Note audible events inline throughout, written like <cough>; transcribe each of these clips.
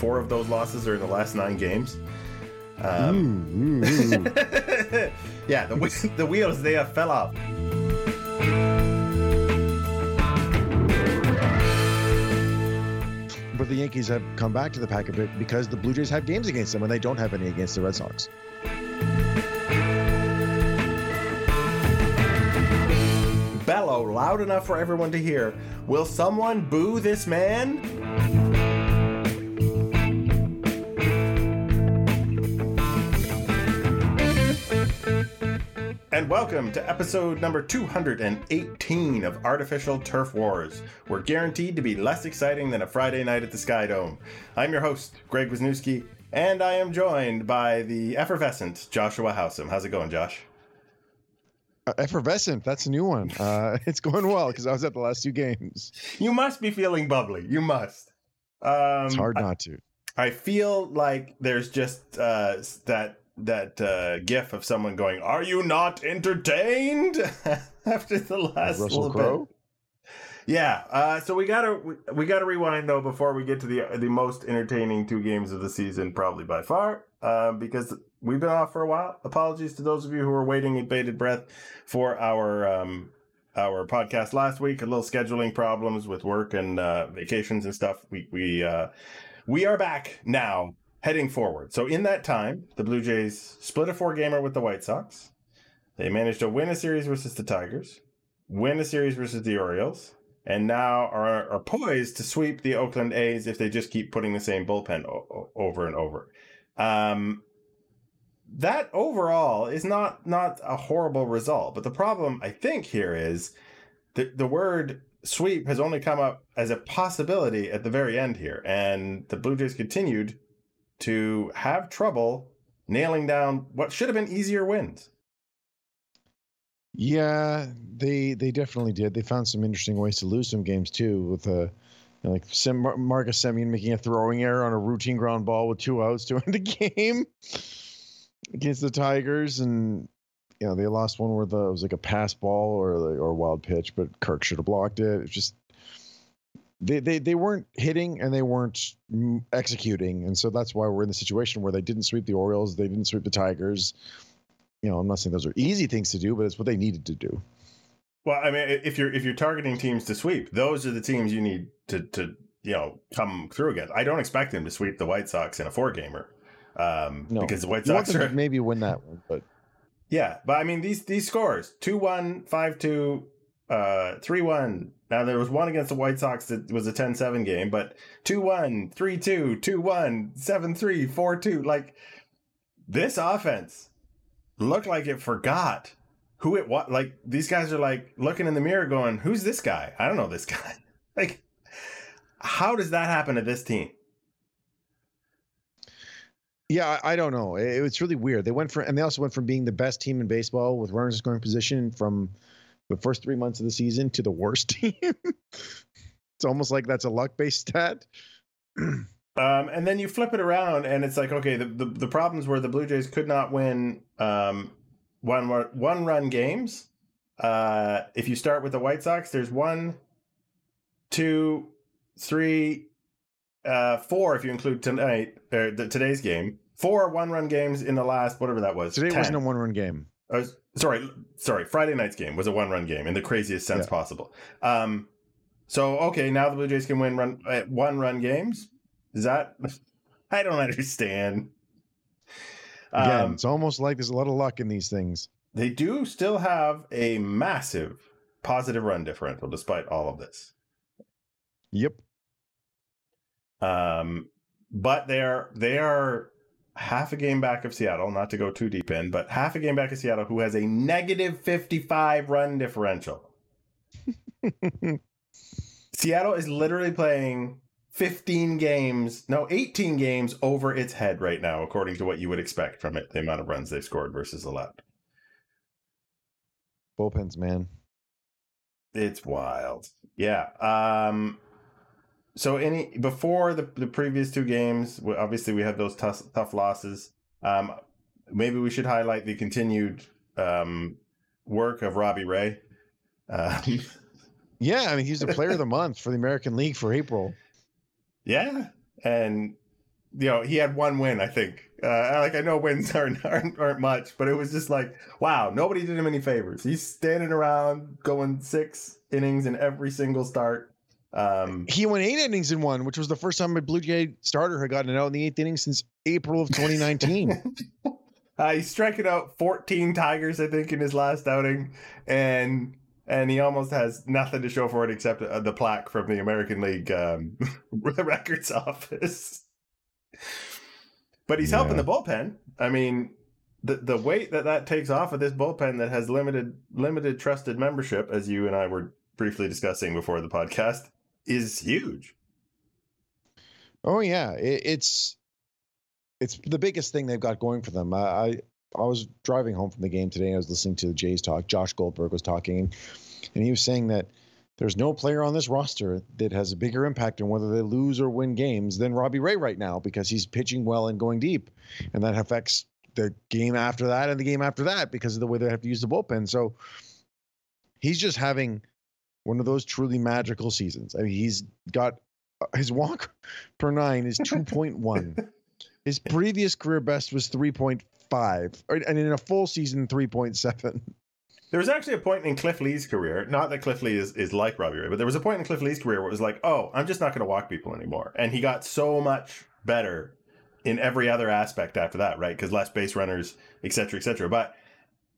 four of those losses are in the last nine games. Um, Ooh, ooh, ooh. <laughs> yeah, the <laughs> the wheels they have fell off. but the Yankees have come back to the pack a bit because the Blue Jays have games against them and they don't have any against the Red Sox. Bellow loud enough for everyone to hear. Will someone boo this man? Welcome to episode number 218 of Artificial Turf Wars. We're guaranteed to be less exciting than a Friday night at the Sky Dome. I'm your host, Greg Wisniewski, and I am joined by the effervescent Joshua Howsam. How's it going, Josh? Uh, effervescent, that's a new one. Uh, <laughs> it's going well because I was at the last two games. You must be feeling bubbly. You must. Um, It's hard I, not to. I feel like there's just uh, that that uh, gif of someone going, "Are you not entertained?" <laughs> After the last Russell Crowe? bit. Yeah. Uh, so we gotta we, we gotta rewind though before we get to the the most entertaining two games of the season, probably by far, uh, because we've been off for a while. Apologies to those of you who were waiting with bated breath for our um, our podcast last week. A little scheduling problems with work and uh, vacations and stuff. We we uh, we are back now, heading forward. So in that time, the Blue Jays split a four gamer with the White Sox. They managed to win a series versus the Tigers, win a series versus the Orioles, and now are, are poised to sweep the Oakland A's if they just keep putting the same bullpen o- over and over. Um, that overall is not not a horrible result, but the problem I think here is the the word sweep has only come up as a possibility at the very end here, and the Blue Jays continued to have trouble nailing down what should have been easier wins. Yeah, they they definitely did. They found some interesting ways to lose some games too, with uh, you know, like Sem- Mar- Marcus Semien making a throwing error on a routine ground ball with two outs to <laughs> end the game against the Tigers, and you know they lost one where the it was like a pass ball or or a wild pitch, but Kirk should have blocked it. It's just they, they they weren't hitting and they weren't executing, and so that's why we're in the situation where they didn't sweep the Orioles, they didn't sweep the Tigers. You know, I'm not saying those are easy things to do, but it's what they needed to do. Well, I mean, if you're if you're targeting teams to sweep, those are the teams you need to to you know come through against. I don't expect them to sweep the White Sox in a four gamer, um, No, because the White You Sox are maybe win that one, but Yeah, but I mean these these scores 2-1, 5-2, uh 3-1. Now there was one against the White Sox that was a 10-7 game, but 2-1, 3-2, 2-1, 7-3, 4-2. Like this offense looked like it forgot who it was. Like these guys are like looking in the mirror going, "Who's this guy? I don't know this guy." <laughs> like how does that happen to this team? yeah, I, don't know. It, it's really weird. They went from, and they also went from being the best team in baseball with runners in scoring position from the first three months of the season to the worst <laughs> team. it's almost like that's a luck based stat. Um, and then you flip it around, and it's like, okay, the, the, the problems were the Blue Jays could not win um, one one run games. Uh, if you start with the White Sox, there's one, two, three, uh, four. If you include tonight, or the, today's game, four one run games in the last whatever that was. Today 10. wasn't a one run game. Uh, sorry, sorry. Friday night's game was a one-run game in the craziest sense Yeah. possible. Um, so okay, now the Blue Jays can win run uh, one-run games. Is that? <laughs> I don't understand. Again, Um, it's almost like there's a lot of luck in these things. they do still have a massive positive run differential despite all of this. Yep. Um, but they are they are half a game back of Seattle. Not to go too deep in, but half a game back of Seattle, who has a negative fifty-five run differential. <laughs> Seattle is literally playing 15 games, no, 18 games over its head right now, according to what you would expect from it, the amount of runs they've scored versus allowed. Bullpens, man. It's wild. Yeah. Um so any before the the previous two games, obviously we had those tough tough losses. Um maybe we should highlight the continued um work of Robbie Ray. Um, <laughs> Yeah, I mean he's the player of the month for the American League for April. yeah, and you know, he had one win, I think. Uh, like I know wins <laughs> aren't, aren't aren't much, but it was just like, wow, nobody did him any favors. He's standing around going six innings in every single start. Um, he went eight innings in one, which was the first time a Blue Jay starter had gotten it out in the eighth inning since April of 2019. <laughs> uh, he's striking out 14 Tigers, I think, in his last outing, and and he almost has nothing to show for it except uh, the plaque from the American League um, <laughs> records office. But he's yeah. helping the bullpen. I mean, the the weight that that takes off of this bullpen that has limited limited trusted membership, as you and I were briefly discussing before the podcast, is huge. Oh yeah, it, it's it's the biggest thing they've got going for them. I, I I was driving home from the game today. I was listening to the Jays talk. Josh Goldberg was talking, and he was saying that there's no player on this roster that has a bigger impact on whether they lose or win games than Robbie Ray right now because he's pitching well and going deep, and that affects the game after that and the game after that because of the way they have to use the bullpen. So he's just having one of those truly magical seasons. I mean, he's got uh, his walk <laughs> per nine is 2.1. <laughs> his previous career best was 3.5, and in a full season, 3.7. There was actually a point in Cliff Lee's career, not that Cliff Lee is, is like Robbie Ray, but there was a point in Cliff Lee's career where it was like, oh, I'm just not going to walk people anymore. And he got so much better in every other aspect after that, right? Because less base runners, et cetera, et cetera. But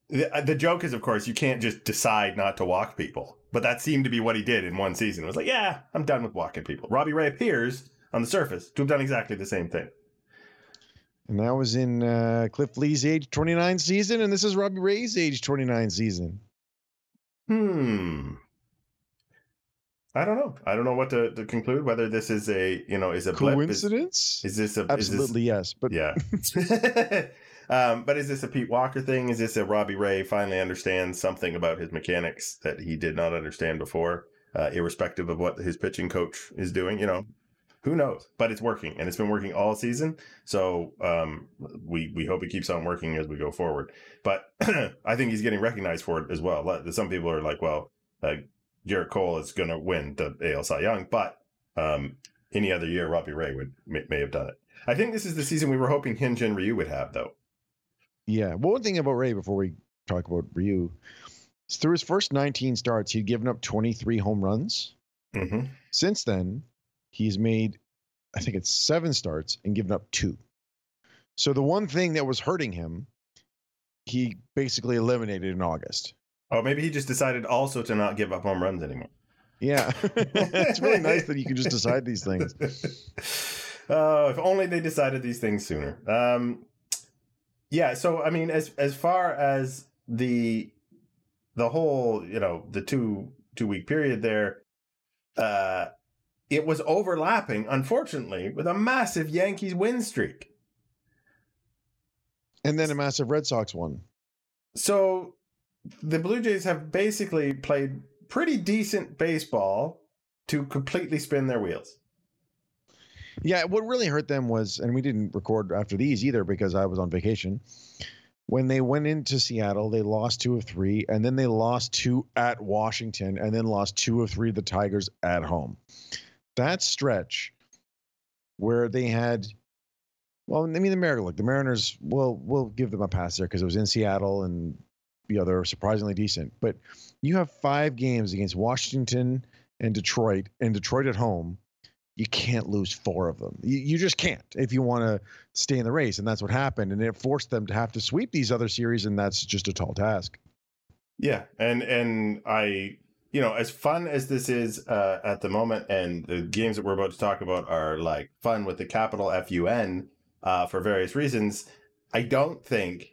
the, the joke is, of course, you can't just decide not to walk people. But that seemed to be what he did in one season. It was like, yeah, I'm done with walking people. Robbie Ray appears on the surface to have done exactly the same thing. And that was in uh, Cliff Lee's age 29 season, and this is Robbie Ray's age 29 season. Hmm. I don't know. I don't know what to, to conclude. Whether this is a you know is a coincidence. Is, is, this a absolutely this, yes? But yeah. <laughs> <laughs> um, but is this a Pete Walker thing? Is this a Robbie Ray finally understands something about his mechanics that he did not understand before, uh, irrespective of what his pitching coach is doing? You know, who knows? But it's working, and it's been working all season. So um, we we hope it keeps on working as we go forward. But <clears throat> I think he's getting recognized for it as well. Some people are like, well, uh, Gerrit Cole is going to win the AL Cy Young, but um, any other year, Robbie Ray would may, may, have done it. I think this is the season we were hoping Hyun-Jin Ryu would have, though. Yeah. Well, one thing about Ray before we talk about Ryu, through his first 19 starts, he'd given up 23 home runs. Mm-hmm. Since then, he's made, I think it's seven starts and given up two. So the one thing that was hurting him, he basically eliminated in August. Oh, maybe he just decided also to not give up home runs anymore. Yeah, <laughs> it's really nice that you can just decide these things. Oh, <laughs> if only they decided these things sooner. Um, yeah. So I mean, as as far as the the whole, you know, the two two week period there, uh, it was overlapping, unfortunately, with a massive Yankees win streak. And then a massive Red Sox one. So the Blue Jays have basically played pretty decent baseball to completely spin their wheels. Yeah, what really hurt them was, and we didn't record after these either because I was on vacation. When they went into Seattle, they lost two of three, and then they lost two at Washington, and then lost two of three the Tigers at home that stretch where they had well, I mean the Mariners look, the Mariners will will give them a pass there because it was in Seattle and you know they're surprisingly decent. But you have five games against Washington and Detroit and Detroit at home. You can't lose four of them. You, you just can't if you want to stay in the race, and that's what happened. And it forced them to have to sweep these other series, and that's just a tall task. Yeah, and and I you know, as fun as this is uh, at the moment, and the games that we're about to talk about are like fun with the capital F U N uh, for various reasons. I don't think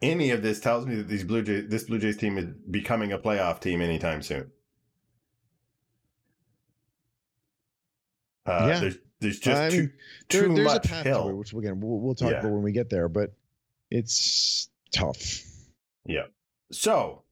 any of this tells me that these Blue Jays, this Blue Jays team is becoming a playoff team anytime soon. Uh, yeah. There's, there's just I too, mean, there, too there's much a path hill. To it, which again we'll, we'll talk yeah. about when we get there, but it's tough. Yeah. So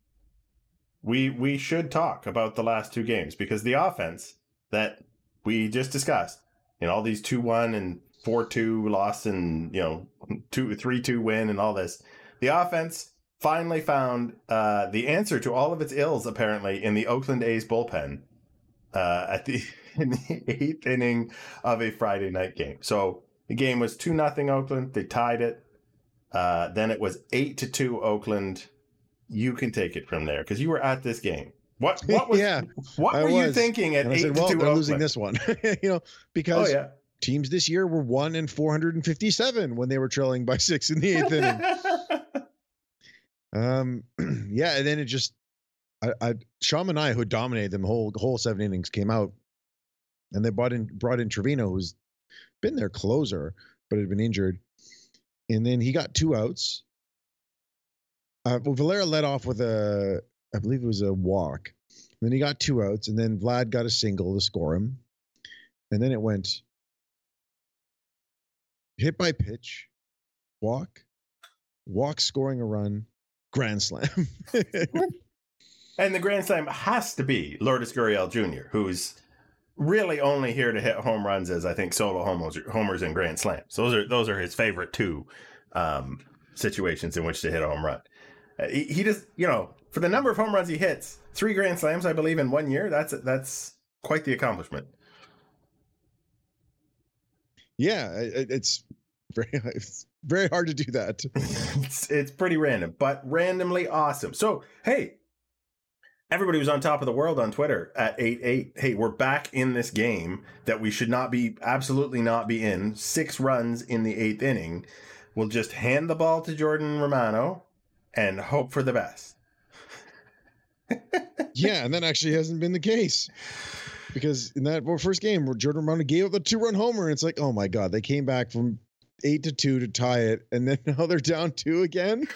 we we should talk about the last two games because the offense that we just discussed in all these 2-1 and 4-2 loss and you know two three two win and all this the offense finally found uh, the answer to all of its ills apparently in the Oakland A's bullpen uh, at the <laughs> <laughs> in the eighth inning of a Friday night game. So The game was two nothing Oakland. They tied it. Uh, then it was eight to two Oakland. You can take it from there because you were at this game. What <laughs> what was yeah, what were you thinking at and I eight said, to well, two they're losing this one, <laughs> you know, Oh because yeah. teams this year were one in 457 when they were trailing by six in the eighth inning. Um, <clears throat> yeah, and then it just, I, I, Sean Manaea, who dominated them whole whole seven innings, came out, and they brought in brought in Trivino, who's been their closer, but had been injured, and then he got two outs. Uh, well, Valera led off with a, I believe it was a walk. Then he got two outs, and then Vlad got a single to score him, and then it went hit by pitch, walk, walk scoring a run, grand slam. <laughs> And the Grand Slam has to be Lourdes Gurriel Jr., who's really only here to hit home runs as I think solo homers, homers and Grand Slams. Those are those are his favorite two um, situations in which to hit a home run. Uh, he, he just, you know, for the number of home runs he hits, three Grand Slams, I believe, in one year. That's that's quite the accomplishment. yeah, it, it's very <laughs> it's very hard to do that. <laughs> it's, it's pretty random, but randomly awesome. So, hey, everybody was on top of the world on Twitter at 8 8. Hey, we're back in this game that we should not be, absolutely not be in. Six runs in the eighth inning. We'll just hand the ball to Jordan Romano and hope for the best. <laughs> yeah, and that actually hasn't been the case. Because in that first game where Jordan Romano gave up the two run homer, and it's like, oh my god, they came back from eight to two to tie it, and then <laughs> now they're down two again.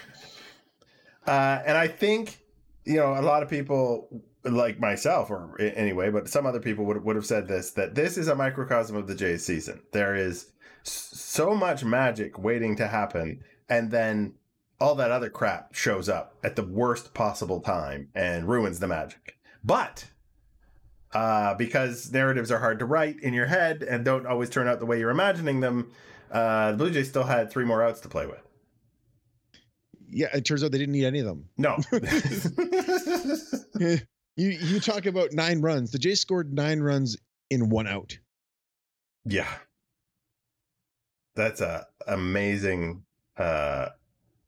Uh, and I think, you know, a lot of people like myself, or anyway, but some other people would, would have said this that this is a microcosm of the Jays season. There is so much magic waiting to happen, and then all that other crap shows up at the worst possible time and ruins the magic. But uh, because narratives are hard to write in your head and don't always turn out the way you're imagining them, uh, the Blue Jays still had three more outs to play with. Yeah, it turns out they didn't need any of them. No. <laughs> <laughs> you you talk about nine runs. The Jays scored nine runs in one out. Yeah. That's a amazing uh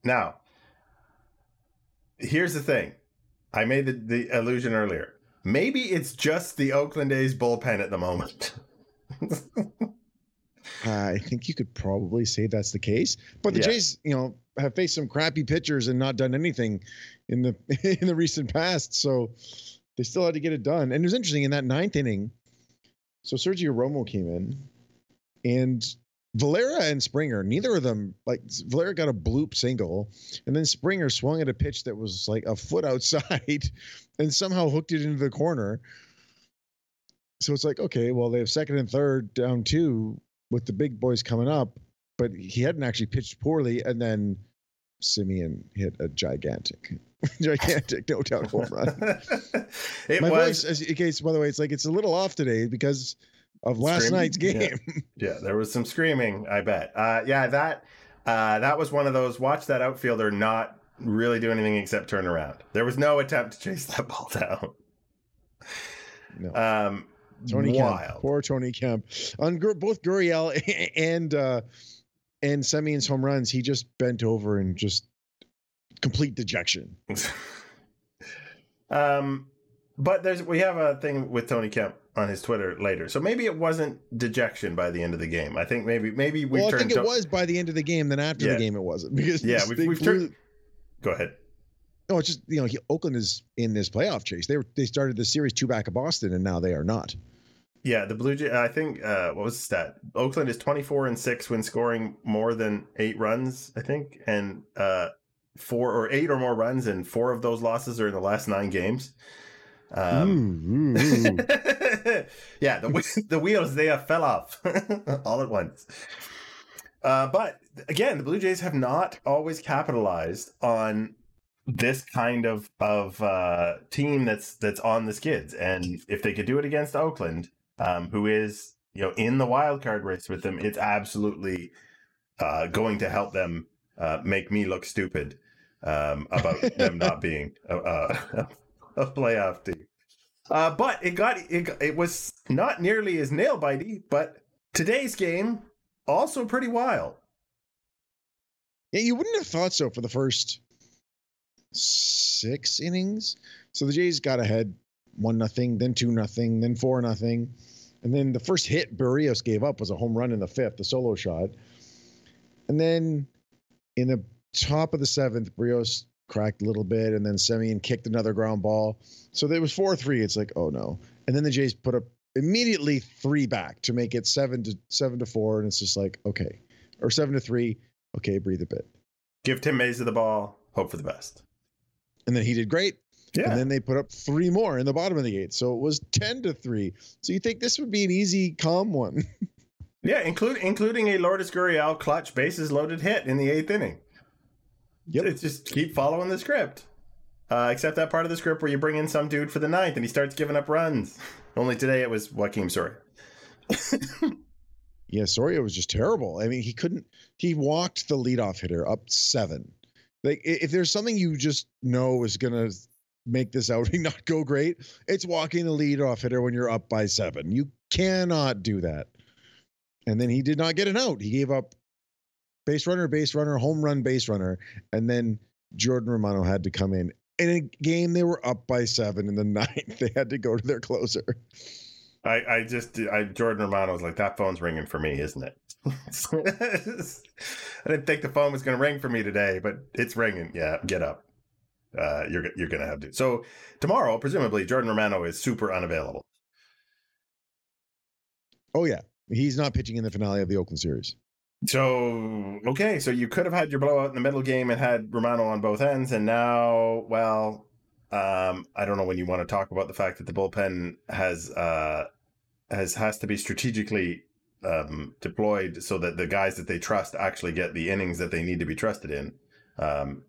now here's the thing. I made the, the illusion earlier. Maybe it's just the Oakland A's bullpen at the moment. <laughs> I think you could probably say that's the case. But the Yeah. Jays, you know, have faced some crappy pitchers and not done anything in the <laughs> in the recent past. So they still had to get it done. And it was interesting in that ninth inning. So Sergio Romo came in, and Valera and Springer, neither of them like Valera got a bloop single, and then Springer swung at a pitch that was like a foot <laughs> outside, and somehow hooked it into the corner. So it's like, okay, well they have second and third down two with the big boys coming up, but he hadn't actually pitched poorly, and then Semien hit a gigantic, <laughs> gigantic no doubt home run. <laughs> it My was voice, as in case by the way, it's like it's a little off today because of last Screaming? night's game. <laughs> Yeah, there was some screaming, I bet. Uh, yeah, that uh, that was one of those watch that outfielder not really do anything except turn around. There was no attempt to chase that ball down. No. Um, Tony Kemp, wild. poor Tony Kemp. On both Gurriel and uh, and Semien's home runs, he just bent over and just complete dejection. <laughs> um, but there's we have a thing with Tony Kemp on his Twitter later, so maybe it wasn't dejection by the end of the game. I think maybe maybe we turned. well, I think it to- was by the end of the game. Then after Yeah. the game, it wasn't because Yeah, we've- we've blew- turned- Go ahead. No, it's just you know he, Oakland is in this playoff chase. They were they started the series two back of Boston, and now they are not. Yeah, the Blue Jays. I think uh, what was the stat? Oakland is twenty four and six when scoring more than eight runs. I think, and uh, four or eight or more runs, and four of those losses are in the last nine games. Um, Ooh, ooh, ooh. <laughs> yeah, the the wheels they have fell off <laughs> all at once. Uh, but again, the Blue Jays have not always capitalized on this kind of of uh, team that's that's on the skids, and if they could do it against Oakland, um, who is you know in the wild card race with them, it's absolutely uh, going to help them uh, make me look stupid um, about them not <laughs> being a, a, a playoff team. Uh, but it got it, it was not nearly as nail bitey. But today's game also pretty wild. Yeah, you wouldn't have thought so for the first six innings. So the Jays got ahead one nothing, then two nothing, then four nothing. And then the first hit Berrios gave up was a home run in the fifth, the solo shot. And then in the top of the seventh, Berrios cracked a little bit, and then Semien kicked another ground ball. So there was four three. It's like, oh no. And then the Jays put up immediately three back to make it seven to seven to four, and it's just like, okay, or seven to three. Okay, breathe a bit. Give Tim Mayza the ball. Hope for the best. And then he did great. Yeah. And then they put up three more in the bottom of the eighth. So it was 10 to 3. So you think this would be an easy, calm one? <laughs> yeah, include, including a Lourdes Gurriel clutch bases loaded hit in the eighth inning. Yep. It's just keep following the script. Uh, except that part of the script where you bring in some dude for the ninth and he starts giving up runs. Only today it was Joakim Soria. <laughs> yeah, Soria was just terrible. I mean, he couldn't, he walked the leadoff hitter up seven. Like, if there's something you just know is going to make this outing <laughs> not go great. It's walking the lead off hitter when you're up by seven. You cannot do that. And then he did not get an out. He gave up base runner, base runner, home run, base runner. And then Jordan Romano had to come in. In a game they were up by seven in the <laughs> ninth, they had to go to their closer. I, I just, I, Jordan Romano was like, that phone's ringing for me, isn't it? <laughs> I didn't think the phone was going to ring for me today, but it's ringing. Yeah, get up uh, you're you're going to have to. So tomorrow, presumably, Jordan Romano is super unavailable. Oh yeah, he's not pitching in the finale of the Oakland series. So okay, so you could have had your blowout in the middle game and had Romano on both ends, and now, well, um, I don't know when you want to talk about the fact that the bullpen has uh, has has to be strategically um, deployed so that the guys that they trust actually get the innings that they need to be trusted in. Um,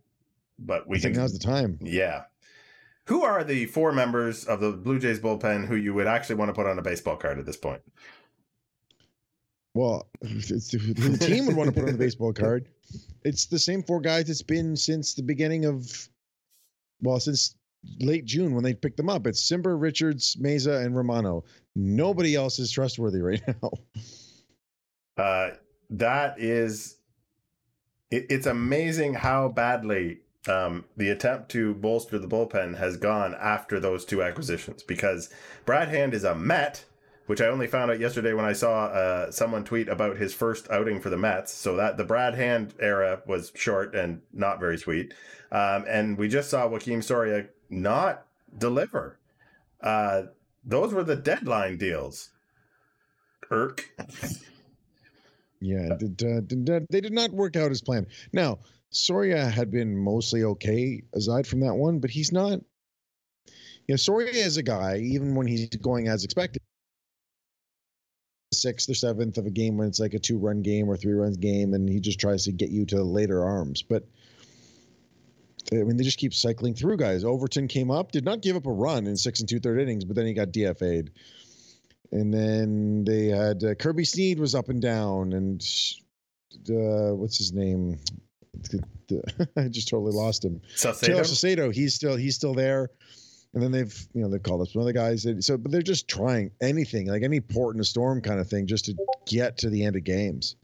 but we I think can, now's the time. Yeah. Who are the four members of the Blue Jays bullpen who you would actually want to put on a baseball card at this point? Well, the team would want to put on the baseball <laughs> card. It's the same four guys it's been since the beginning of, well, since late June when they picked them up. It's Cimber, Richards, Mayza, and Romano. Nobody else is trustworthy right <laughs> now. Uh, that is, it, it's amazing how badly um, the attempt to bolster the bullpen has gone after those two acquisitions because Brad Hand is a Met, which I only found out yesterday when I saw uh, someone tweet about his first outing for the Mets. So that the Brad Hand era was short and not very sweet. Um, and we just saw Joakim Soria not deliver. Uh, those were the deadline deals. Irk. <laughs> Yeah, did, uh, did, they did not work out as planned. Now, Soria had been mostly okay aside from that one, but he's not. You know, Soria is a guy, even when he's going as expected, sixth or seventh of a game when it's like a two run game or three runs game, and he just tries to get you to later arms. But I mean, they just keep cycling through guys. Overton came up, did not give up a run in six and two third innings, but then he got DFA'd. And then they had uh, Kirby Snead was up and down, and uh, what's his name? <laughs> I just totally lost him. Saucedo? Saucedo, he's still he's still there. And then they've you know they've called up some other guys. So but they're just trying anything like any port in a storm kind of thing just to get to the end of games.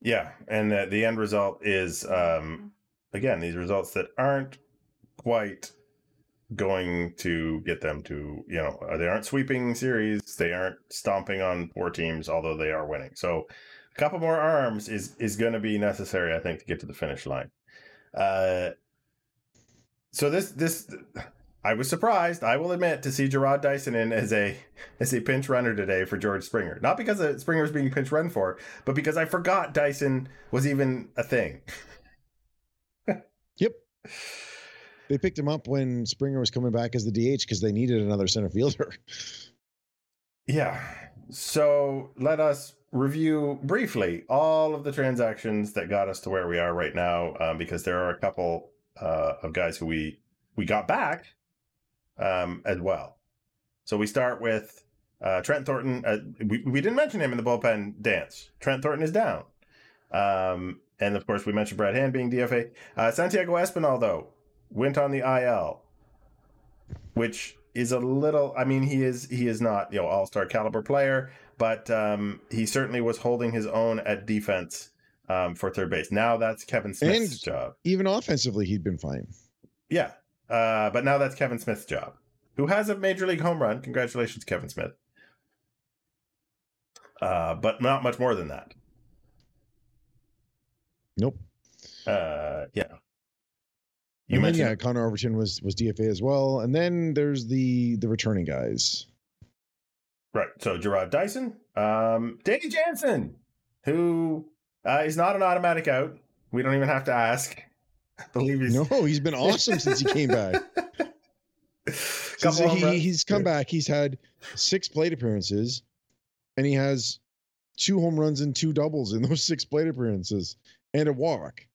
Yeah, and uh, the end result is um, again these results that aren't quite going to get them to you know they aren't sweeping series they aren't stomping on poor teams although they are winning so couple more arms is is going to be necessary, I think, to get to the finish line. Uh, so this this I was surprised, I will admit, to see Jarrod Dyson in as a as a pinch runner today for George Springer. Not because Springer was being pinch run for, but because I forgot Dyson was even a thing. yep. They picked him up when Springer was coming back as the DH because they needed another center fielder. Yeah. So let us review briefly all of the transactions that got us to where we are right now, um, because there are a couple uh, of guys who we we got back um, as well. So we start with uh, Trent Thornton. Uh, we we didn't mention him in the bullpen dance. Trent Thornton is down, um, and of course we mentioned Brad Hand being DFA. Uh, Santiago Espinal though went on the IL, which is a little. I mean, he is he is not you know all star caliber player, but um, he certainly was holding his own at defense um, for third base. Now that's Kevin Smith's And- job. Even offensively, he'd been fine. Yeah, uh, but now that's Kevin Smith's job, who has a major league home run. Congratulations, Kevin Smith. Uh, but not much more than that. Nope. Uh, yeah. You and then, yeah, Connor Overton was was DFA as well, and then there's the the returning guys. Right. So Jarrod Dyson, um, Danny Jansen, who uh, is not an automatic out. We don't even have to ask. <laughs> I believe he's No, he's been awesome since he came back. <laughs> He, he's come back, he's had six plate appearances, and he has two home runs and two doubles in those <laughs> six plate appearances, and a walk.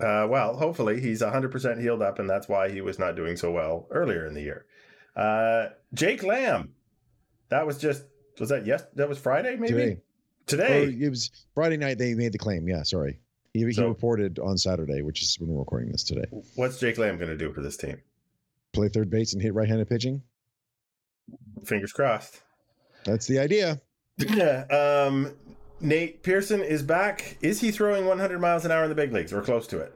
Uh, well, hopefully he's 100% healed up, and that's why he was not doing so well earlier in the year. Uh, Jake Lamb, that was just was that yes? That was Friday, maybe Today. Today. Or it was Friday night. They made the claim. Yeah, sorry. He, he reported on Saturday, which is when we're recording this today. What's Jake Lamb going to do for this team? Play third base and hit right-handed pitching. Fingers crossed. That's the idea. <laughs> Yeah. Um, Nate Pearson is back. Is he throwing 100 miles an hour in the big leagues or close to it?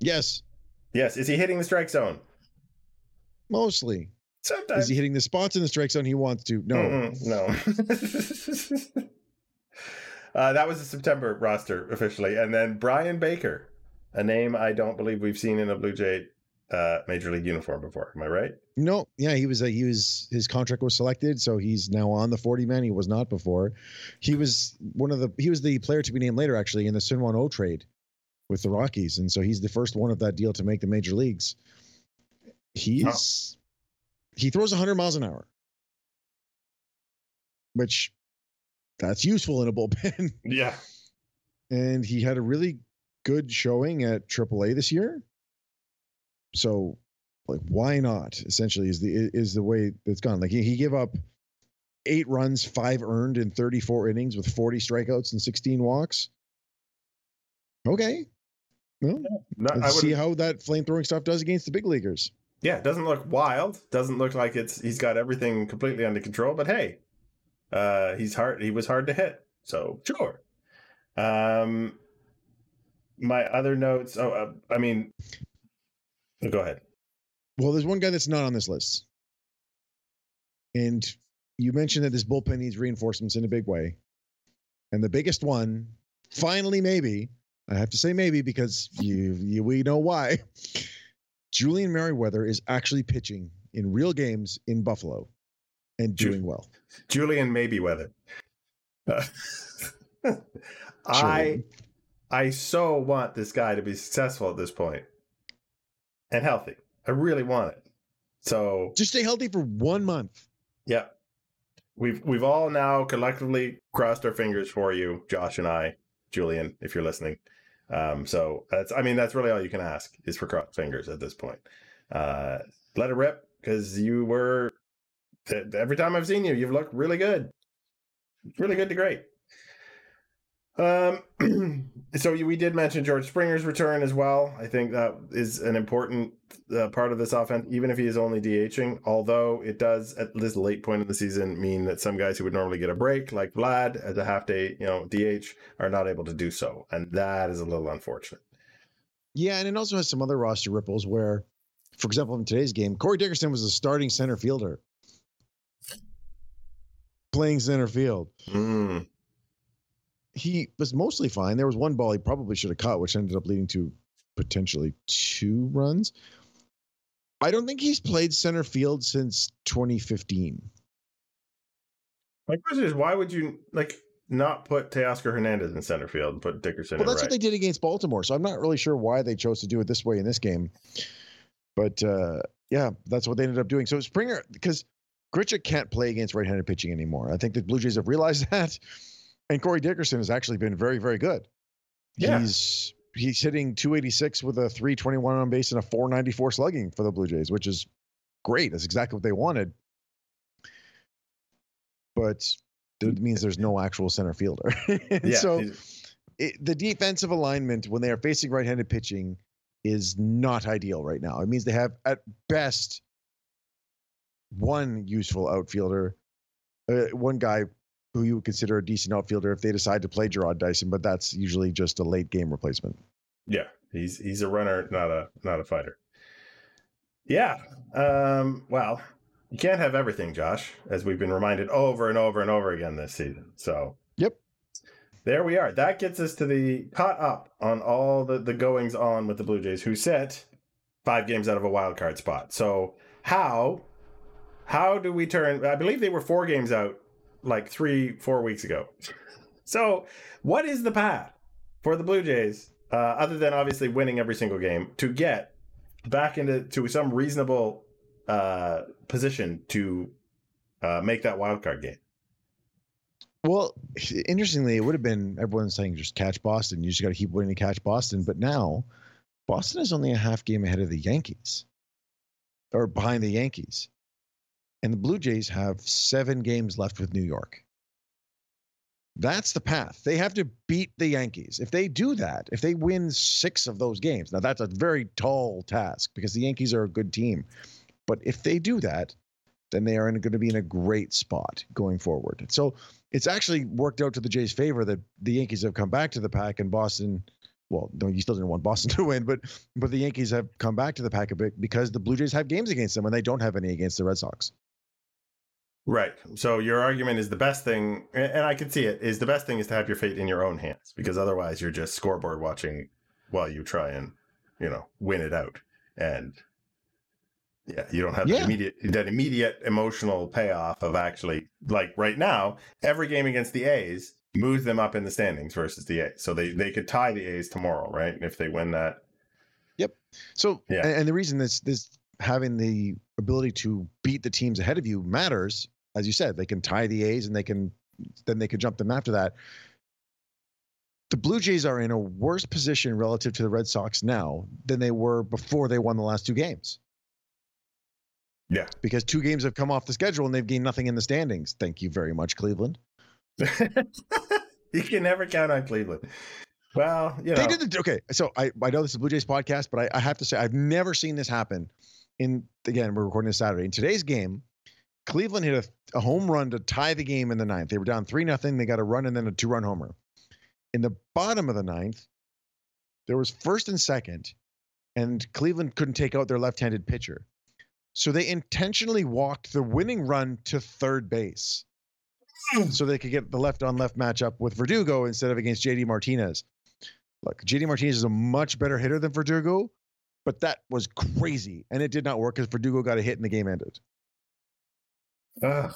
Yes, Yes. Is he hitting the strike zone? mostly. Sometimes. Is he hitting the spots in the strike zone he wants to? No. Mm-mm, no. <laughs> uh, that was the September roster officially, and then Bryan Baker, a name I don't believe we've seen in a Blue Jay uh, major league uniform before. Am I right? No, yeah, he was a, he was his contract was selected, so he's now on the 40 man. He was not before. He was one of the he was the player to be named later actually in the Sunwon O trade with the Rockies, and so he's the first one of that deal to make the major leagues. He's he throws 100 miles an hour, which that's useful in a bullpen. <laughs> Yeah. and he had a really good showing at AAA this year. So, like, why not? Essentially, is the is the way that's gone. Like he, he gave up eight runs, five earned in 34 innings with 40 strikeouts and 16 walks. Okay, well, No, I see how that flamethrowing stuff does against the big leaguers. yeah, it doesn't look wild. Doesn't look like it's he's got everything completely under control. But hey, uh, he's hard. He was hard to hit. So sure. Um, my other notes. Oh, uh, I mean, go ahead. Well, there's one guy that's not on this list, and you mentioned that this bullpen needs reinforcements in a big way, and the biggest one, finally, maybe I have to say maybe because you, you we know why. <laughs> Julian Merryweather is actually pitching in real games in Buffalo, and Ju- doing well. Julian maybe weather. <laughs> I I so want this guy to be successful at this point and healthy. I really want it. So Just stay healthy for one month. yeah, we've we've all now collectively crossed our fingers for you, Josh and I, Julian, if you're listening. Um, so that's I mean that's really all you can ask is for crossed fingers at this point. Uh, let it rip because you were every time I've seen you, you've looked really good, really good to great. Um, <clears throat> so we did mention George Springer's return as well. I think that is an important uh, part of this offense, even if he is only DHing. Although it does at this late point in the season mean that some guys who would normally get a break, like Vlad as a half day, you know, DH, are not able to do so, and that is a little unfortunate. Yeah, and it also has some other roster ripples where, for example, in today's game, Corey Dickerson was a starting center fielder playing center field. Mm. He was mostly fine. There was one ball he probably should have caught, which ended up leading to potentially two runs. I don't think he's played center field since 2015. My question is, why would you like not put Teoscar Hernandez in center field and put Dickerson Well, that's right? what they did against Baltimore. So I'm not really sure why they chose to do it this way in this game. But uh, yeah, that's what they ended up doing. So Springer, because Grichuk can't play against right-handed pitching anymore. I think the Blue Jays have realized <laughs> that. And Corey Dickerson has actually been very, very good. Yeah. He's he's hitting 286 with a 321 on base and a 494 slugging for the Blue Jays, which is great. That's exactly what they wanted. But it means there's no actual center fielder. <laughs> Yeah, so it, the defensive alignment when they are facing right-handed pitching is not ideal right now. It means they have at best one useful outfielder, uh, one guy who you would consider a decent outfielder if they decide to play Jarrod Dyson, but that's usually just a late game replacement. Yeah, he's he's a runner, not a not a fighter. Yeah. Um, well, you can't have everything, Josh, as we've been reminded over and over and over again this season. So Yep. There we are. That gets us to the caught up on all the, the goings on with the Blue Jays, who sit five games out of a wild card spot. So how how do we turn I believe they were four games out like three, four weeks ago. So what is the path for the Blue Jays, uh, other than obviously winning every single game, to get back into to some reasonable uh, position to uh, make that wild card game? Well, interestingly, it would have been everyone's saying just catch Boston. You just got to keep winning to catch Boston. But now, Boston is only a half game ahead of the Yankees, or behind the Yankees, and the Blue Jays have seven games left with New York. That's the path. They have to beat the Yankees. If they do that, if they win six of those games, now that's a very tall task because the Yankees are a good team. But if they do that, then they are going to be in a great spot going forward. So it's actually worked out to the Jays' favor that the Yankees have come back to the pack and Boston. Well, no, you still didn't want Boston <laughs> to win, but but the Yankees have come back to the pack a bit because the Blue Jays have games against them and they don't have any against the Red Sox. Right. So your argument is the best thing, and I can see it, is the best thing is to have your fate in your own hands because otherwise you're just scoreboard watching while you try and, you know, win it out. And yeah, you don't have Yeah. that immediate that immediate emotional payoff of actually like right now, every game against the A's moves them up in the standings versus the A's. So they they could tie the A's tomorrow, right? If they win that. Yep. So Yeah. and, and the reason this this having the ability to beat the teams ahead of you matters, as you said, they can tie the A's and they can then they could jump them after that. The Blue Jays are in a worse position relative to the Red Sox now than they were before they won the last two games. Yeah. Because two games have come off the schedule and they've gained nothing in the standings. Thank you very much, Cleveland. <laughs> you can never count on Cleveland. Well, you know. They did the okay. So I I know this is a Blue Jays podcast, but I, I have to say I've never seen this happen. In again, we're recording this Saturday. In today's game, Cleveland hit a, a home run to tie the game in the ninth. They were down three nothing. They got a run and then a two run homer. In the bottom of the ninth, there was first and second, and Cleveland couldn't take out their left-handed pitcher, so they intentionally walked the winning run to third base mm. so they could get the left on left matchup with Verdugo instead of against JD Martinez. Look, JD Martinez is a much better hitter than Verdugo, but that was crazy. And it did not work because Verdugo got a hit and the game ended. Ugh.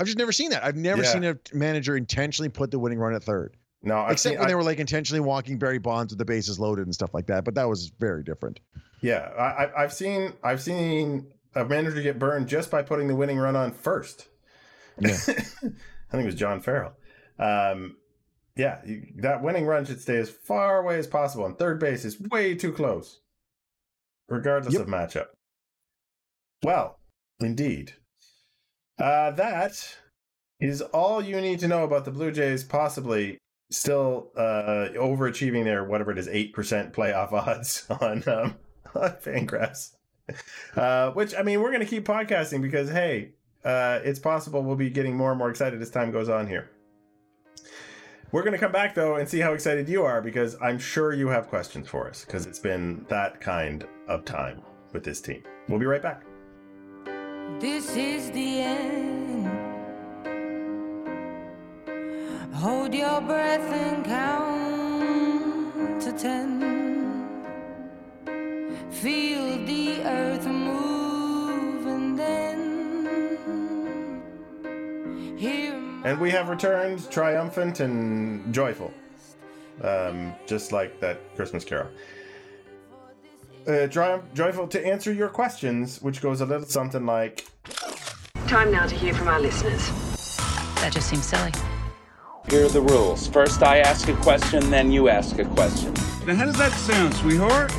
I've just never seen that. I've never Yeah. seen a manager intentionally put the winning run at third, no, I've except seen, when I- they were like intentionally walking Barry Bonds with the bases loaded and stuff like that. But that was very different. Yeah, I, I- I've seen I've seen a manager get burned just by putting the winning run on first. Yeah. <laughs> I think it was John Farrell. Um, yeah, you, that winning run should stay as far away as possible, and third base is way too close, regardless Yep. of matchup. Well, indeed, uh, that is all you need to know about the Blue Jays possibly still uh, overachieving their whatever it is eight percent playoff <laughs> odds on um, <laughs> on Fangraphs. Uh, which I mean, we're going to keep podcasting because hey, uh, it's possible we'll be getting more and more excited as time goes on here. We're going to come back though and see how excited you are because I'm sure you have questions for us because it's been that kind of time with this team. We'll be right back. This is the end. Hold your breath and count to ten. Feel the earth move and then hear And we have returned triumphant and joyful, um, just like that Christmas carol. Uh, triumph, joyful to answer your questions, which goes a little something like Time now to hear from our listeners. That just seems silly. Here are the rules. First, I ask a question, then you ask a question. Now, how does that sound, sweetheart?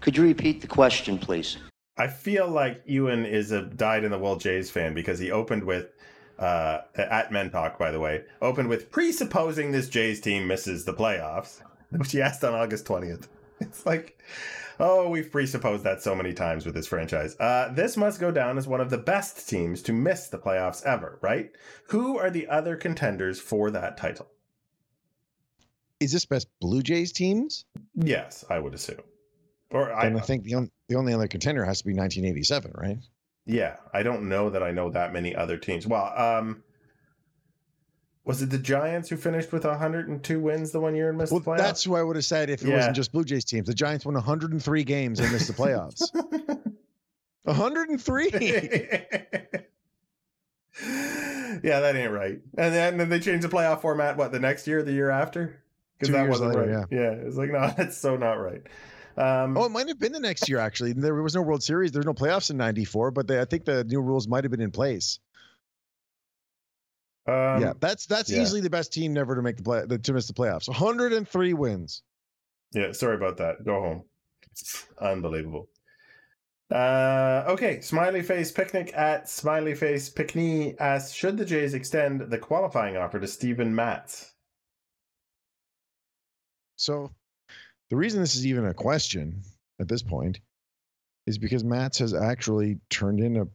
Could you repeat the question, please? I feel like Ewan is a dyed in the wool Jays fan because he opened with uh, at Men Talk, by the way, opened with presupposing this Jays team misses the playoffs, <laughs> which he asked on August twentieth. <laughs> it's like, oh, we've presupposed that so many times with this franchise. Uh, this must go down as one of the best teams to miss the playoffs ever, right? Who are the other contenders for that title? Is this best Blue Jays teams? Yes, I would assume. Or I, And I think the, on, the only other contender has to be 1987, right? yeah, I don't know that I know that many other teams. Well, um, was it the Giants who finished with 102 wins the one year and missed Well, the playoffs? that's who I would have said if it Yeah. wasn't just Blue Jays teams. The Giants won 103 games and missed the playoffs. <laughs> 103. <laughs> yeah, that ain't right. And then, and then they changed the playoff format. What the next year, the year after? Because that wasn't later, right. Yeah, it's like <laughs> no, that's so not right. Um, Oh, it might have been the next year actually. There was no World Series. There's no playoffs in '94, but they, I think the new rules might have been in place. Um, yeah, that's that's yeah. easily the best team never to make the play to miss the playoffs. 103 wins. Yeah, sorry about that. Go home. Unbelievable. Uh, okay, Smiley Face Picnic at Smiley Face Picnic asks, should the Jays extend the qualifying offer to Steven Matz? So, the reason this is even a question at this point is because Matz has actually turned in a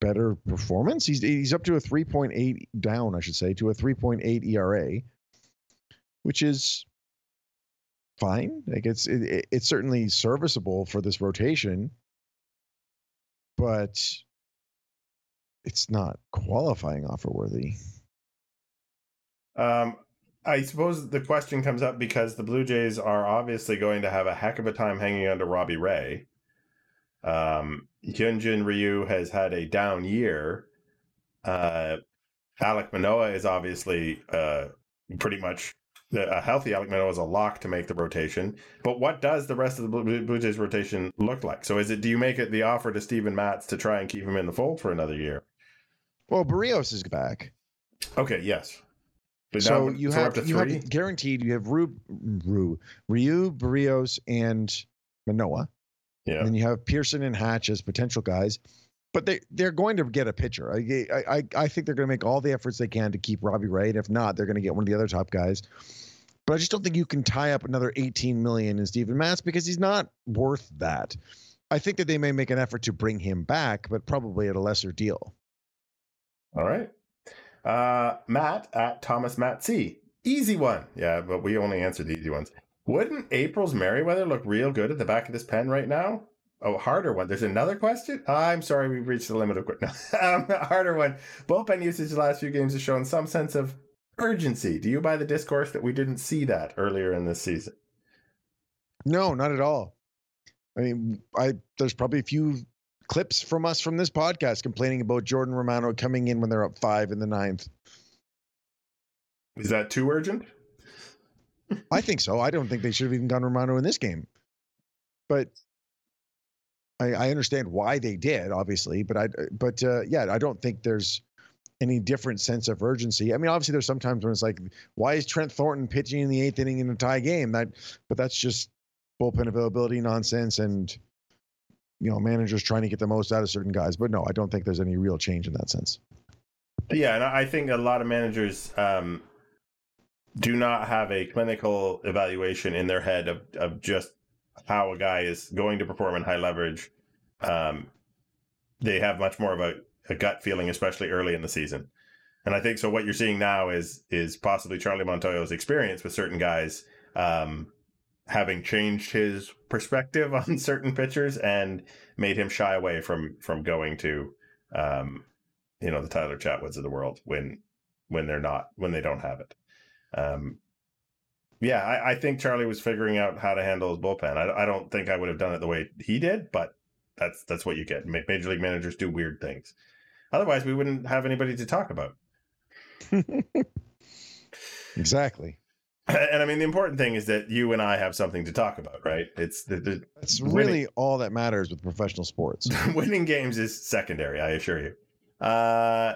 better performance. He's he's up to a 3.8 down, I should say, to a 3.8 ERA, which is fine. Like it's it, it- it's certainly serviceable for this rotation, but it's not qualifying offer worthy. Um, I suppose the question comes up because the Blue Jays are obviously going to have a heck of a time hanging on to Robbie Ray. Um, Hyunjin Ryu has had a down year. Uh, Alek Manoah is obviously uh, pretty much a healthy Alek Manoah is a lock to make the rotation. But what does the rest of the Blue Blue Jays rotation look like? So is it do you make it the offer to Steven Matz to try and keep him in the fold for another year? Well, Berríos is back. Okay, yes. But so now- you so have you have three? guaranteed you have Ru, Ru, Ryu, Berríos, and Manoah, yeah. and then you have Pearson and Hatch as potential guys. But they they're going to get a pitcher. I I I- think they're going to make all the efforts they can to keep Robbie Ray, and if not, they're going to get one of the other top guys. But I just don't think you can tie up another 18 million in Steven Matz because he's not worth that. I think that they may make an effort to bring him back, but probably at a lesser deal. All right. Uh, Matt at Thomas Matt C. Easy one. Yeah, but we only answer the easy ones. Wouldn't April's Merryweather look real good at the back of this pen right now? Oh, harder one. There's another question. I'm sorry, we've reached the limit of quick. No, <laughs> um, harder one. Bullpen usage the last few games has shown some sense of urgency. Do you buy the discourse that we didn't see that earlier in this season? No, not at all. I mean, I there's probably a few clips from us from this podcast complaining about Jordan Romano coming in when they're up five in the ninth. Is that too urgent? I think so. I don't think they should have even gone Romano in this game, but I, I understand why they did, obviously. But I, but uh, yeah, I don't think there's any different sense of urgency. I mean, obviously, there's sometimes when it's like, why is Trent Thornton pitching in the eighth inning in a tie game? That, but that's just bullpen availability nonsense and you know managers trying to get the most out of certain guys. But no, I don't think there's any real change in that sense. Yeah, and I think a lot of managers um, do not have a clinical evaluation in their head of, of just how a guy is going to perform in high leverage. Um, they have much more of a, a gut feeling, especially early in the season. And I think so. What you're seeing now is is possibly Charlie Montoyo's experience with certain guys um, having changed his perspective <laughs> on certain pitchers and made him shy away from from going to um, you know the Tyler Chatwoods of the world when when they're not when they don't have it. Um, yeah, I, I think Charlie was figuring out how to handle his bullpen. I, I don't think I would have done it the way he did, but that's that's what you get. Major league managers do weird things. Otherwise, we wouldn't have anybody to talk about. <laughs> Exactly. <laughs> And I mean, the important thing is that you and I have something to talk about, right? It's the, the That's Winning- really all that matters with professional sports. <laughs> winning games is secondary, I assure you. Uh,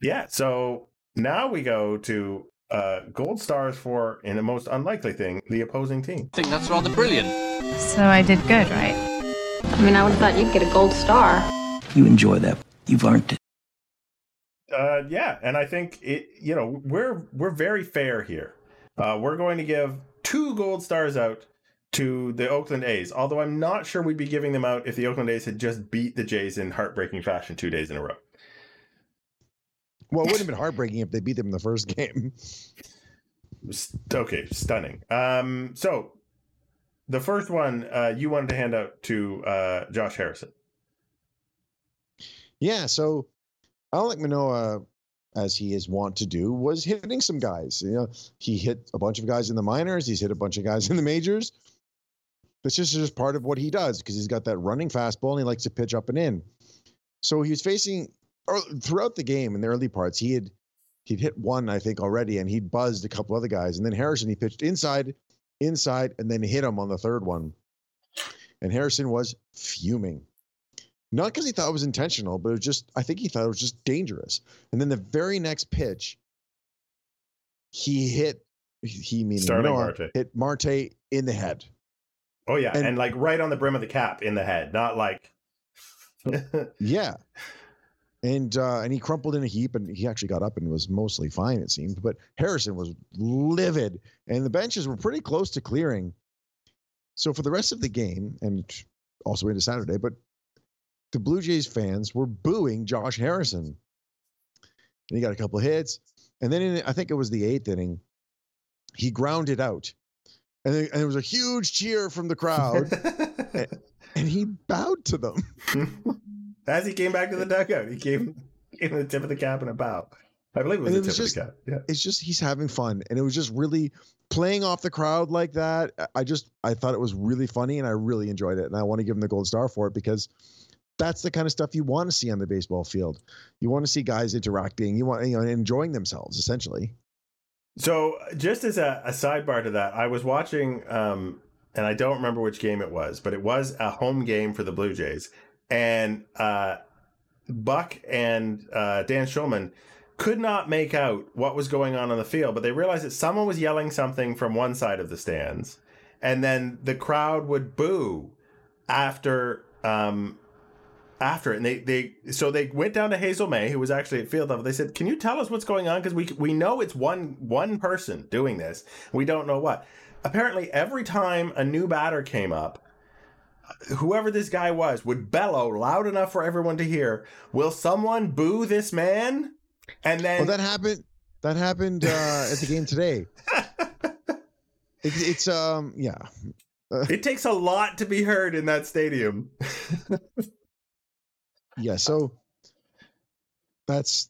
yeah. So now we go to uh, gold stars for, in the most unlikely thing, the opposing team. I think that's rather brilliant. So I did good, right? I mean, I would have thought you'd get a gold star. You enjoy that. You've earned it. Uh, yeah, and I think it. You know, we're we're very fair here. Uh, we're going to give two gold stars out to the Oakland A's. Although I'm not sure we'd be giving them out if the Oakland A's had just beat the Jays in heartbreaking fashion two days in a row. Well, it wouldn't have been heartbreaking if they beat them in the first <laughs> game. Okay, stunning. Um, so the first one uh, you wanted to hand out to uh, Josh Harrison. Yeah, so Alek Manoah, as he is wont to do, was hitting some guys. You know, he hit a bunch of guys in the minors. He's hit a bunch of guys in the majors. That's just just part of what he does because he's got that running fastball and he likes to pitch up and in. So he was facing throughout the game in the early parts. He had he'd hit one, I think, already, and he'd buzzed a couple other guys. And then Harrison, he pitched inside, inside, and then hit him on the third one. And Harrison was fuming. Not because he thought it was intentional, but it was just, I think he thought it was just dangerous. And then the very next pitch, he hit, he meaning Starling Noah, Marte. hit Marte in the head. Oh yeah, and, And- like right on the brim of the cap in the head, not like. Yeah. <laughs> And uh, and he crumpled in a heap, and he actually got up and was mostly fine, it seemed. But Harrison was livid, and the benches were pretty close to clearing. So for the rest of the game, and also into Saturday, but the Blue Jays fans were booing Josh Harrison. And he got a couple of hits, and then in, I think it was the eighth inning, he grounded out, and, then, and there was a huge cheer from the crowd, <laughs> and he bowed to them. <laughs> As he came back to the dugout, he gave him the tip of the cap and a bow. I believe it was it tip was of the cap. Yeah. it's just he's having fun and it was just really playing off the crowd like that I- i just i thought it was really funny and i really enjoyed it and i want to give him the gold star for it because that's the kind of stuff you want to see on the baseball field you want to see guys interacting you want you know enjoying themselves essentially So, just as a, a sidebar to that, I was watching, um, and I don't remember which game it was, but it was a home game for the Blue Jays, and uh, Buck and uh, Dan Shulman could not make out what was going on on the field, but they realized that someone was yelling something from one side of the stands, and then the crowd would boo after um, after it. And they, they so they went down to Hazel May, who was actually at field level. They said, "Can you tell us what's going on? Because we we know it's one one person doing this. We don't know what." Apparently, every time a new batter came up, whoever this guy was would bellow loud enough for everyone to hear. Will someone boo this man? And then well that happened that happened uh at the game today <laughs> it, it's um yeah it takes a lot to be heard in that stadium. <laughs> yeah so that's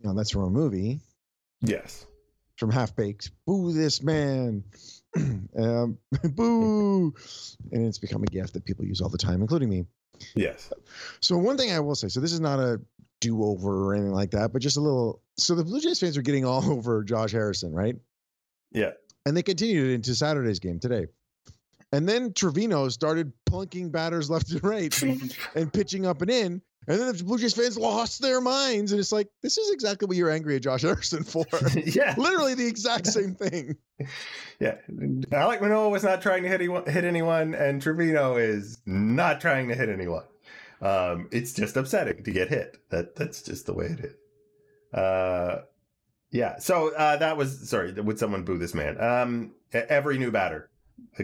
you know that's from a movie yes. from Half Baked. Boo this man. <clears throat> um, <laughs> boo. And it's become a gift that people use all the time, including me. Yes. So one thing I will say, so this is not a do-over or anything like that, but just a little. So the Blue Jays fans are getting all <laughs> over Josh Harrison, right? Yeah. And they continued it into Saturday's game today. And then Trivino started plunking batters left and right <laughs> and pitching up and in. And then the Blue Jays fans lost their minds. And it's like, this is exactly what you're angry at Josh Harrison for. <laughs> yeah. Literally the <laughs> exact same thing. Yeah, Alek Manoah was not trying to hit anyone, hit anyone, and Trivino is not trying to hit anyone. Um, it's just upsetting to get hit. That that's just the way it is. Uh, yeah. So uh, that was sorry. Would someone boo this man? Um, every new batter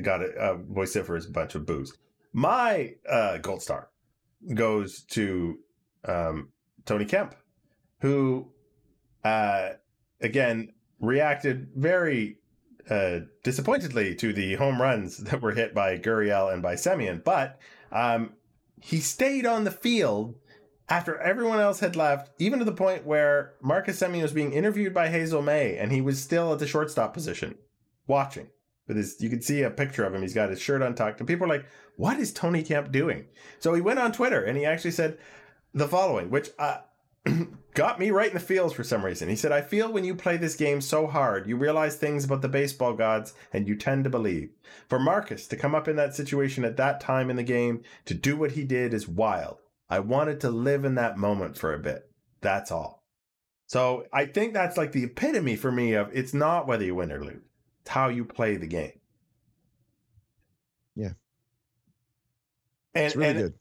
got a, a vociferous bunch of boos. My uh, gold star goes to um, Tony Kemp, who uh, again reacted very uh, disappointedly to the home runs that were hit by Gurriel and by Semien, but um, he stayed on the field after everyone else had left, even to the point where Marcus Semien was being interviewed by Hazel May, and he was still at the shortstop position, watching. With his, you can see a picture of him. He's got his shirt untucked, and people are like, "What is Tony Kemp doing?" So he went on Twitter and he actually said the following, which uh, <clears throat> got me right in the feels for some reason. He said, I feel when you play this game so hard, you realize things about the baseball gods and you tend to believe. For Marcus to come up in that situation at that time in the game, to do what he did is wild. I wanted to live in that moment for a bit. That's all. So I think that's like the epitome for me of it's not whether you win or lose, it's how you play the game. Yeah. And, It's really and good.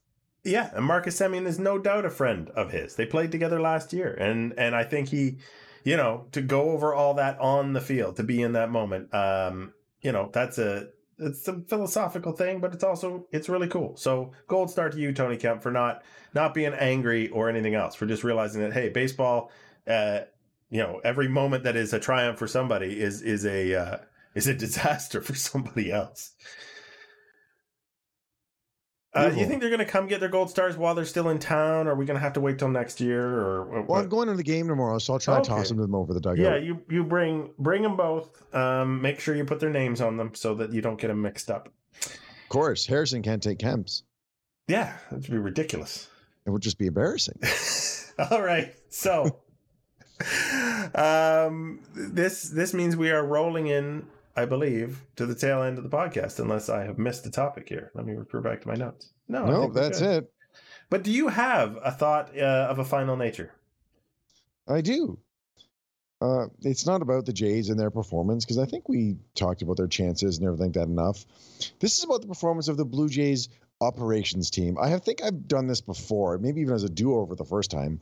yeah, and Marcus Semien is no doubt a friend of his. They played together last year, and and I think he, you know, to go over all that on the field, to be in that moment, um, you know, that's a it's a philosophical thing, but it's also it's really cool. So gold star to you, Tony Kemp, for not not being angry or anything else, for just realizing that hey, baseball, uh, you know, every moment that is a triumph for somebody is is a uh, is a <laughs> disaster for somebody else. Uh, do you think they're going to come get their gold stars while they're still in town? Or are we going to have to wait till next year? Or what? Well, I'm going to the game tomorrow, so I'll try to toss Okay. them over the dugout. Yeah, you you bring bring them both. Um, make sure you put their names on them so that you don't get them mixed up. Of course, Harrison can't take Kemp's. Yeah, that would be ridiculous. It would just be embarrassing. <laughs> All right, so <laughs> um, this this means we are rolling in, I believe, to the tail end of the podcast, unless I have missed a topic here. Let me refer back to my notes. No, I no, think that's it. But do you have a thought uh, of a final nature? I do. Uh, it's not about the Jays and their performance because I think we talked about their chances and everything like that enough. This is about the performance of the Blue Jays operations team. I have- think I've done this before, maybe even as a do-over the first time,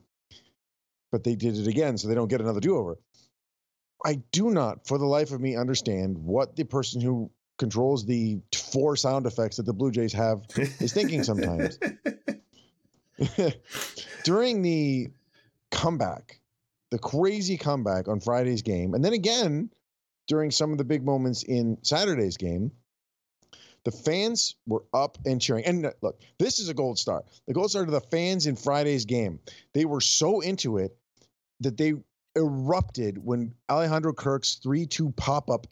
but they did it again, so they don't get another do-over. I do not, for the life of me, understand what the person who controls the four sound effects that the Blue Jays have is thinking sometimes. <laughs> During the comeback, the crazy comeback on Friday's game, and then again during some of the big moments in Saturday's game, the fans were up and cheering. And uh, look, this is a gold star. The gold star to the fans in Friday's game. They were so into it that they erupted when Alejandro Kirk's 3 2 pop up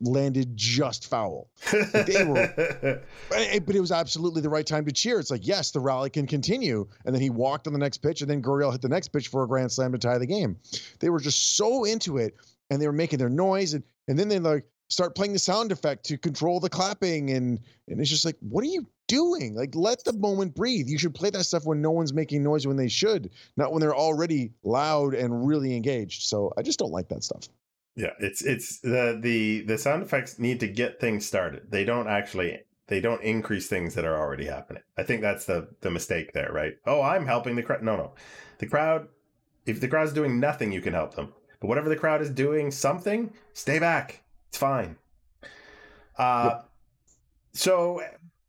landed just foul. they were- <laughs> But it was absolutely the right time to cheer. It's like, yes, the rally can continue. And then he walked on the next pitch, and then Gurriel hit the next pitch for a grand slam to tie the game. They were just so into it, and they were making their noise, and and then they like start playing the sound effect to control the clapping, and and it's just like, what are you doing? Like, let the moment breathe. You should play that stuff when no one's making noise when they should, not when they're already loud and really engaged. So I just don't like that stuff. Yeah, it's it's the the the sound effects need to get things started. They don't actually they don't increase things that are already happening. I think that's the the mistake there, right? Oh, I'm helping the crowd. No, no. The crowd if the crowd's doing nothing, you can help them. But whatever the crowd is doing something, stay back. It's fine. Uh so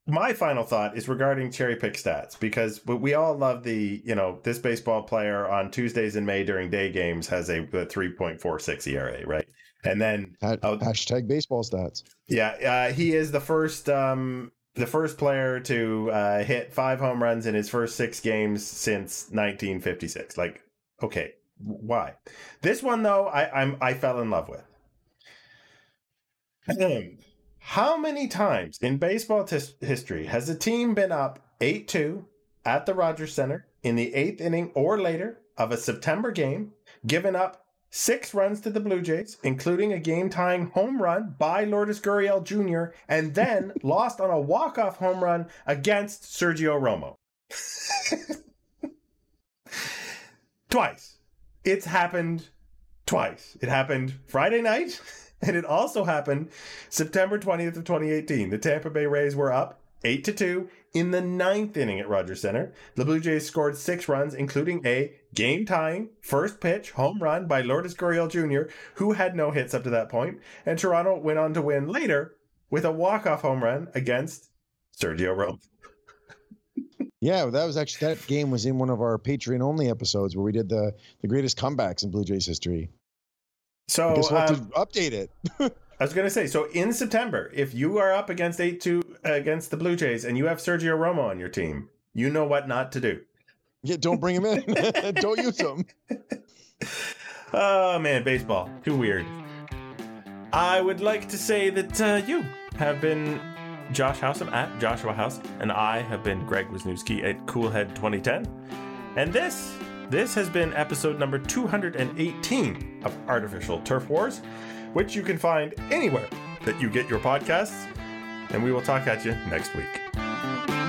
my final thought is regarding cherry pick stats because we- all love the you know this baseball player on Tuesdays in May during day games has a, a 3.46 ERA E right and then Oh. Hashtag baseball stats. yeah uh, he is the first um the first player to uh, hit five home runs in his first six games since 1956 like okay why this one though I I'm I fell in love with. How many times in baseball tis- history has a team been up 8 2 at the Rogers Center in the eighth inning or later of a September game, given up six runs to the Blue Jays, including a game tying home run by Lourdes Gurriel Jr., and then <laughs> lost on a walk off home run against Sergio Romo? <laughs> twice. It's happened twice. It happened Friday night, <laughs> and it also happened September 20th of 2018. The Tampa Bay Rays were up 8 to 2 in the ninth inning at Rogers Center. The Blue Jays scored six runs, including a game tying first pitch home run by Lourdes Gurriel Jr., who had no hits up to that point. and Toronto went on to win later with a walk-off home run against Sergio Romo. <laughs> Yeah, that was actually that game was in one of our Patreon only episodes where we did the the greatest comebacks in Blue Jays history. So I guess we'll have um, to update it. <laughs> I was going to say, so in September, if you are up against 8 2 against the Blue Jays and you have Sergio Romo on your team, you know what not to do. Yeah, don't bring him in. <laughs> don't use him. <laughs> Oh man, baseball. Too weird. I would like to say that uh, you have been Josh Housem at Joshua House, and I have been Greg Wisniewski at Coolhead 2010. And this, this has been episode number 218 of Artificial Turf Wars, which you can find anywhere that you get your podcasts. And we will talk at you next week.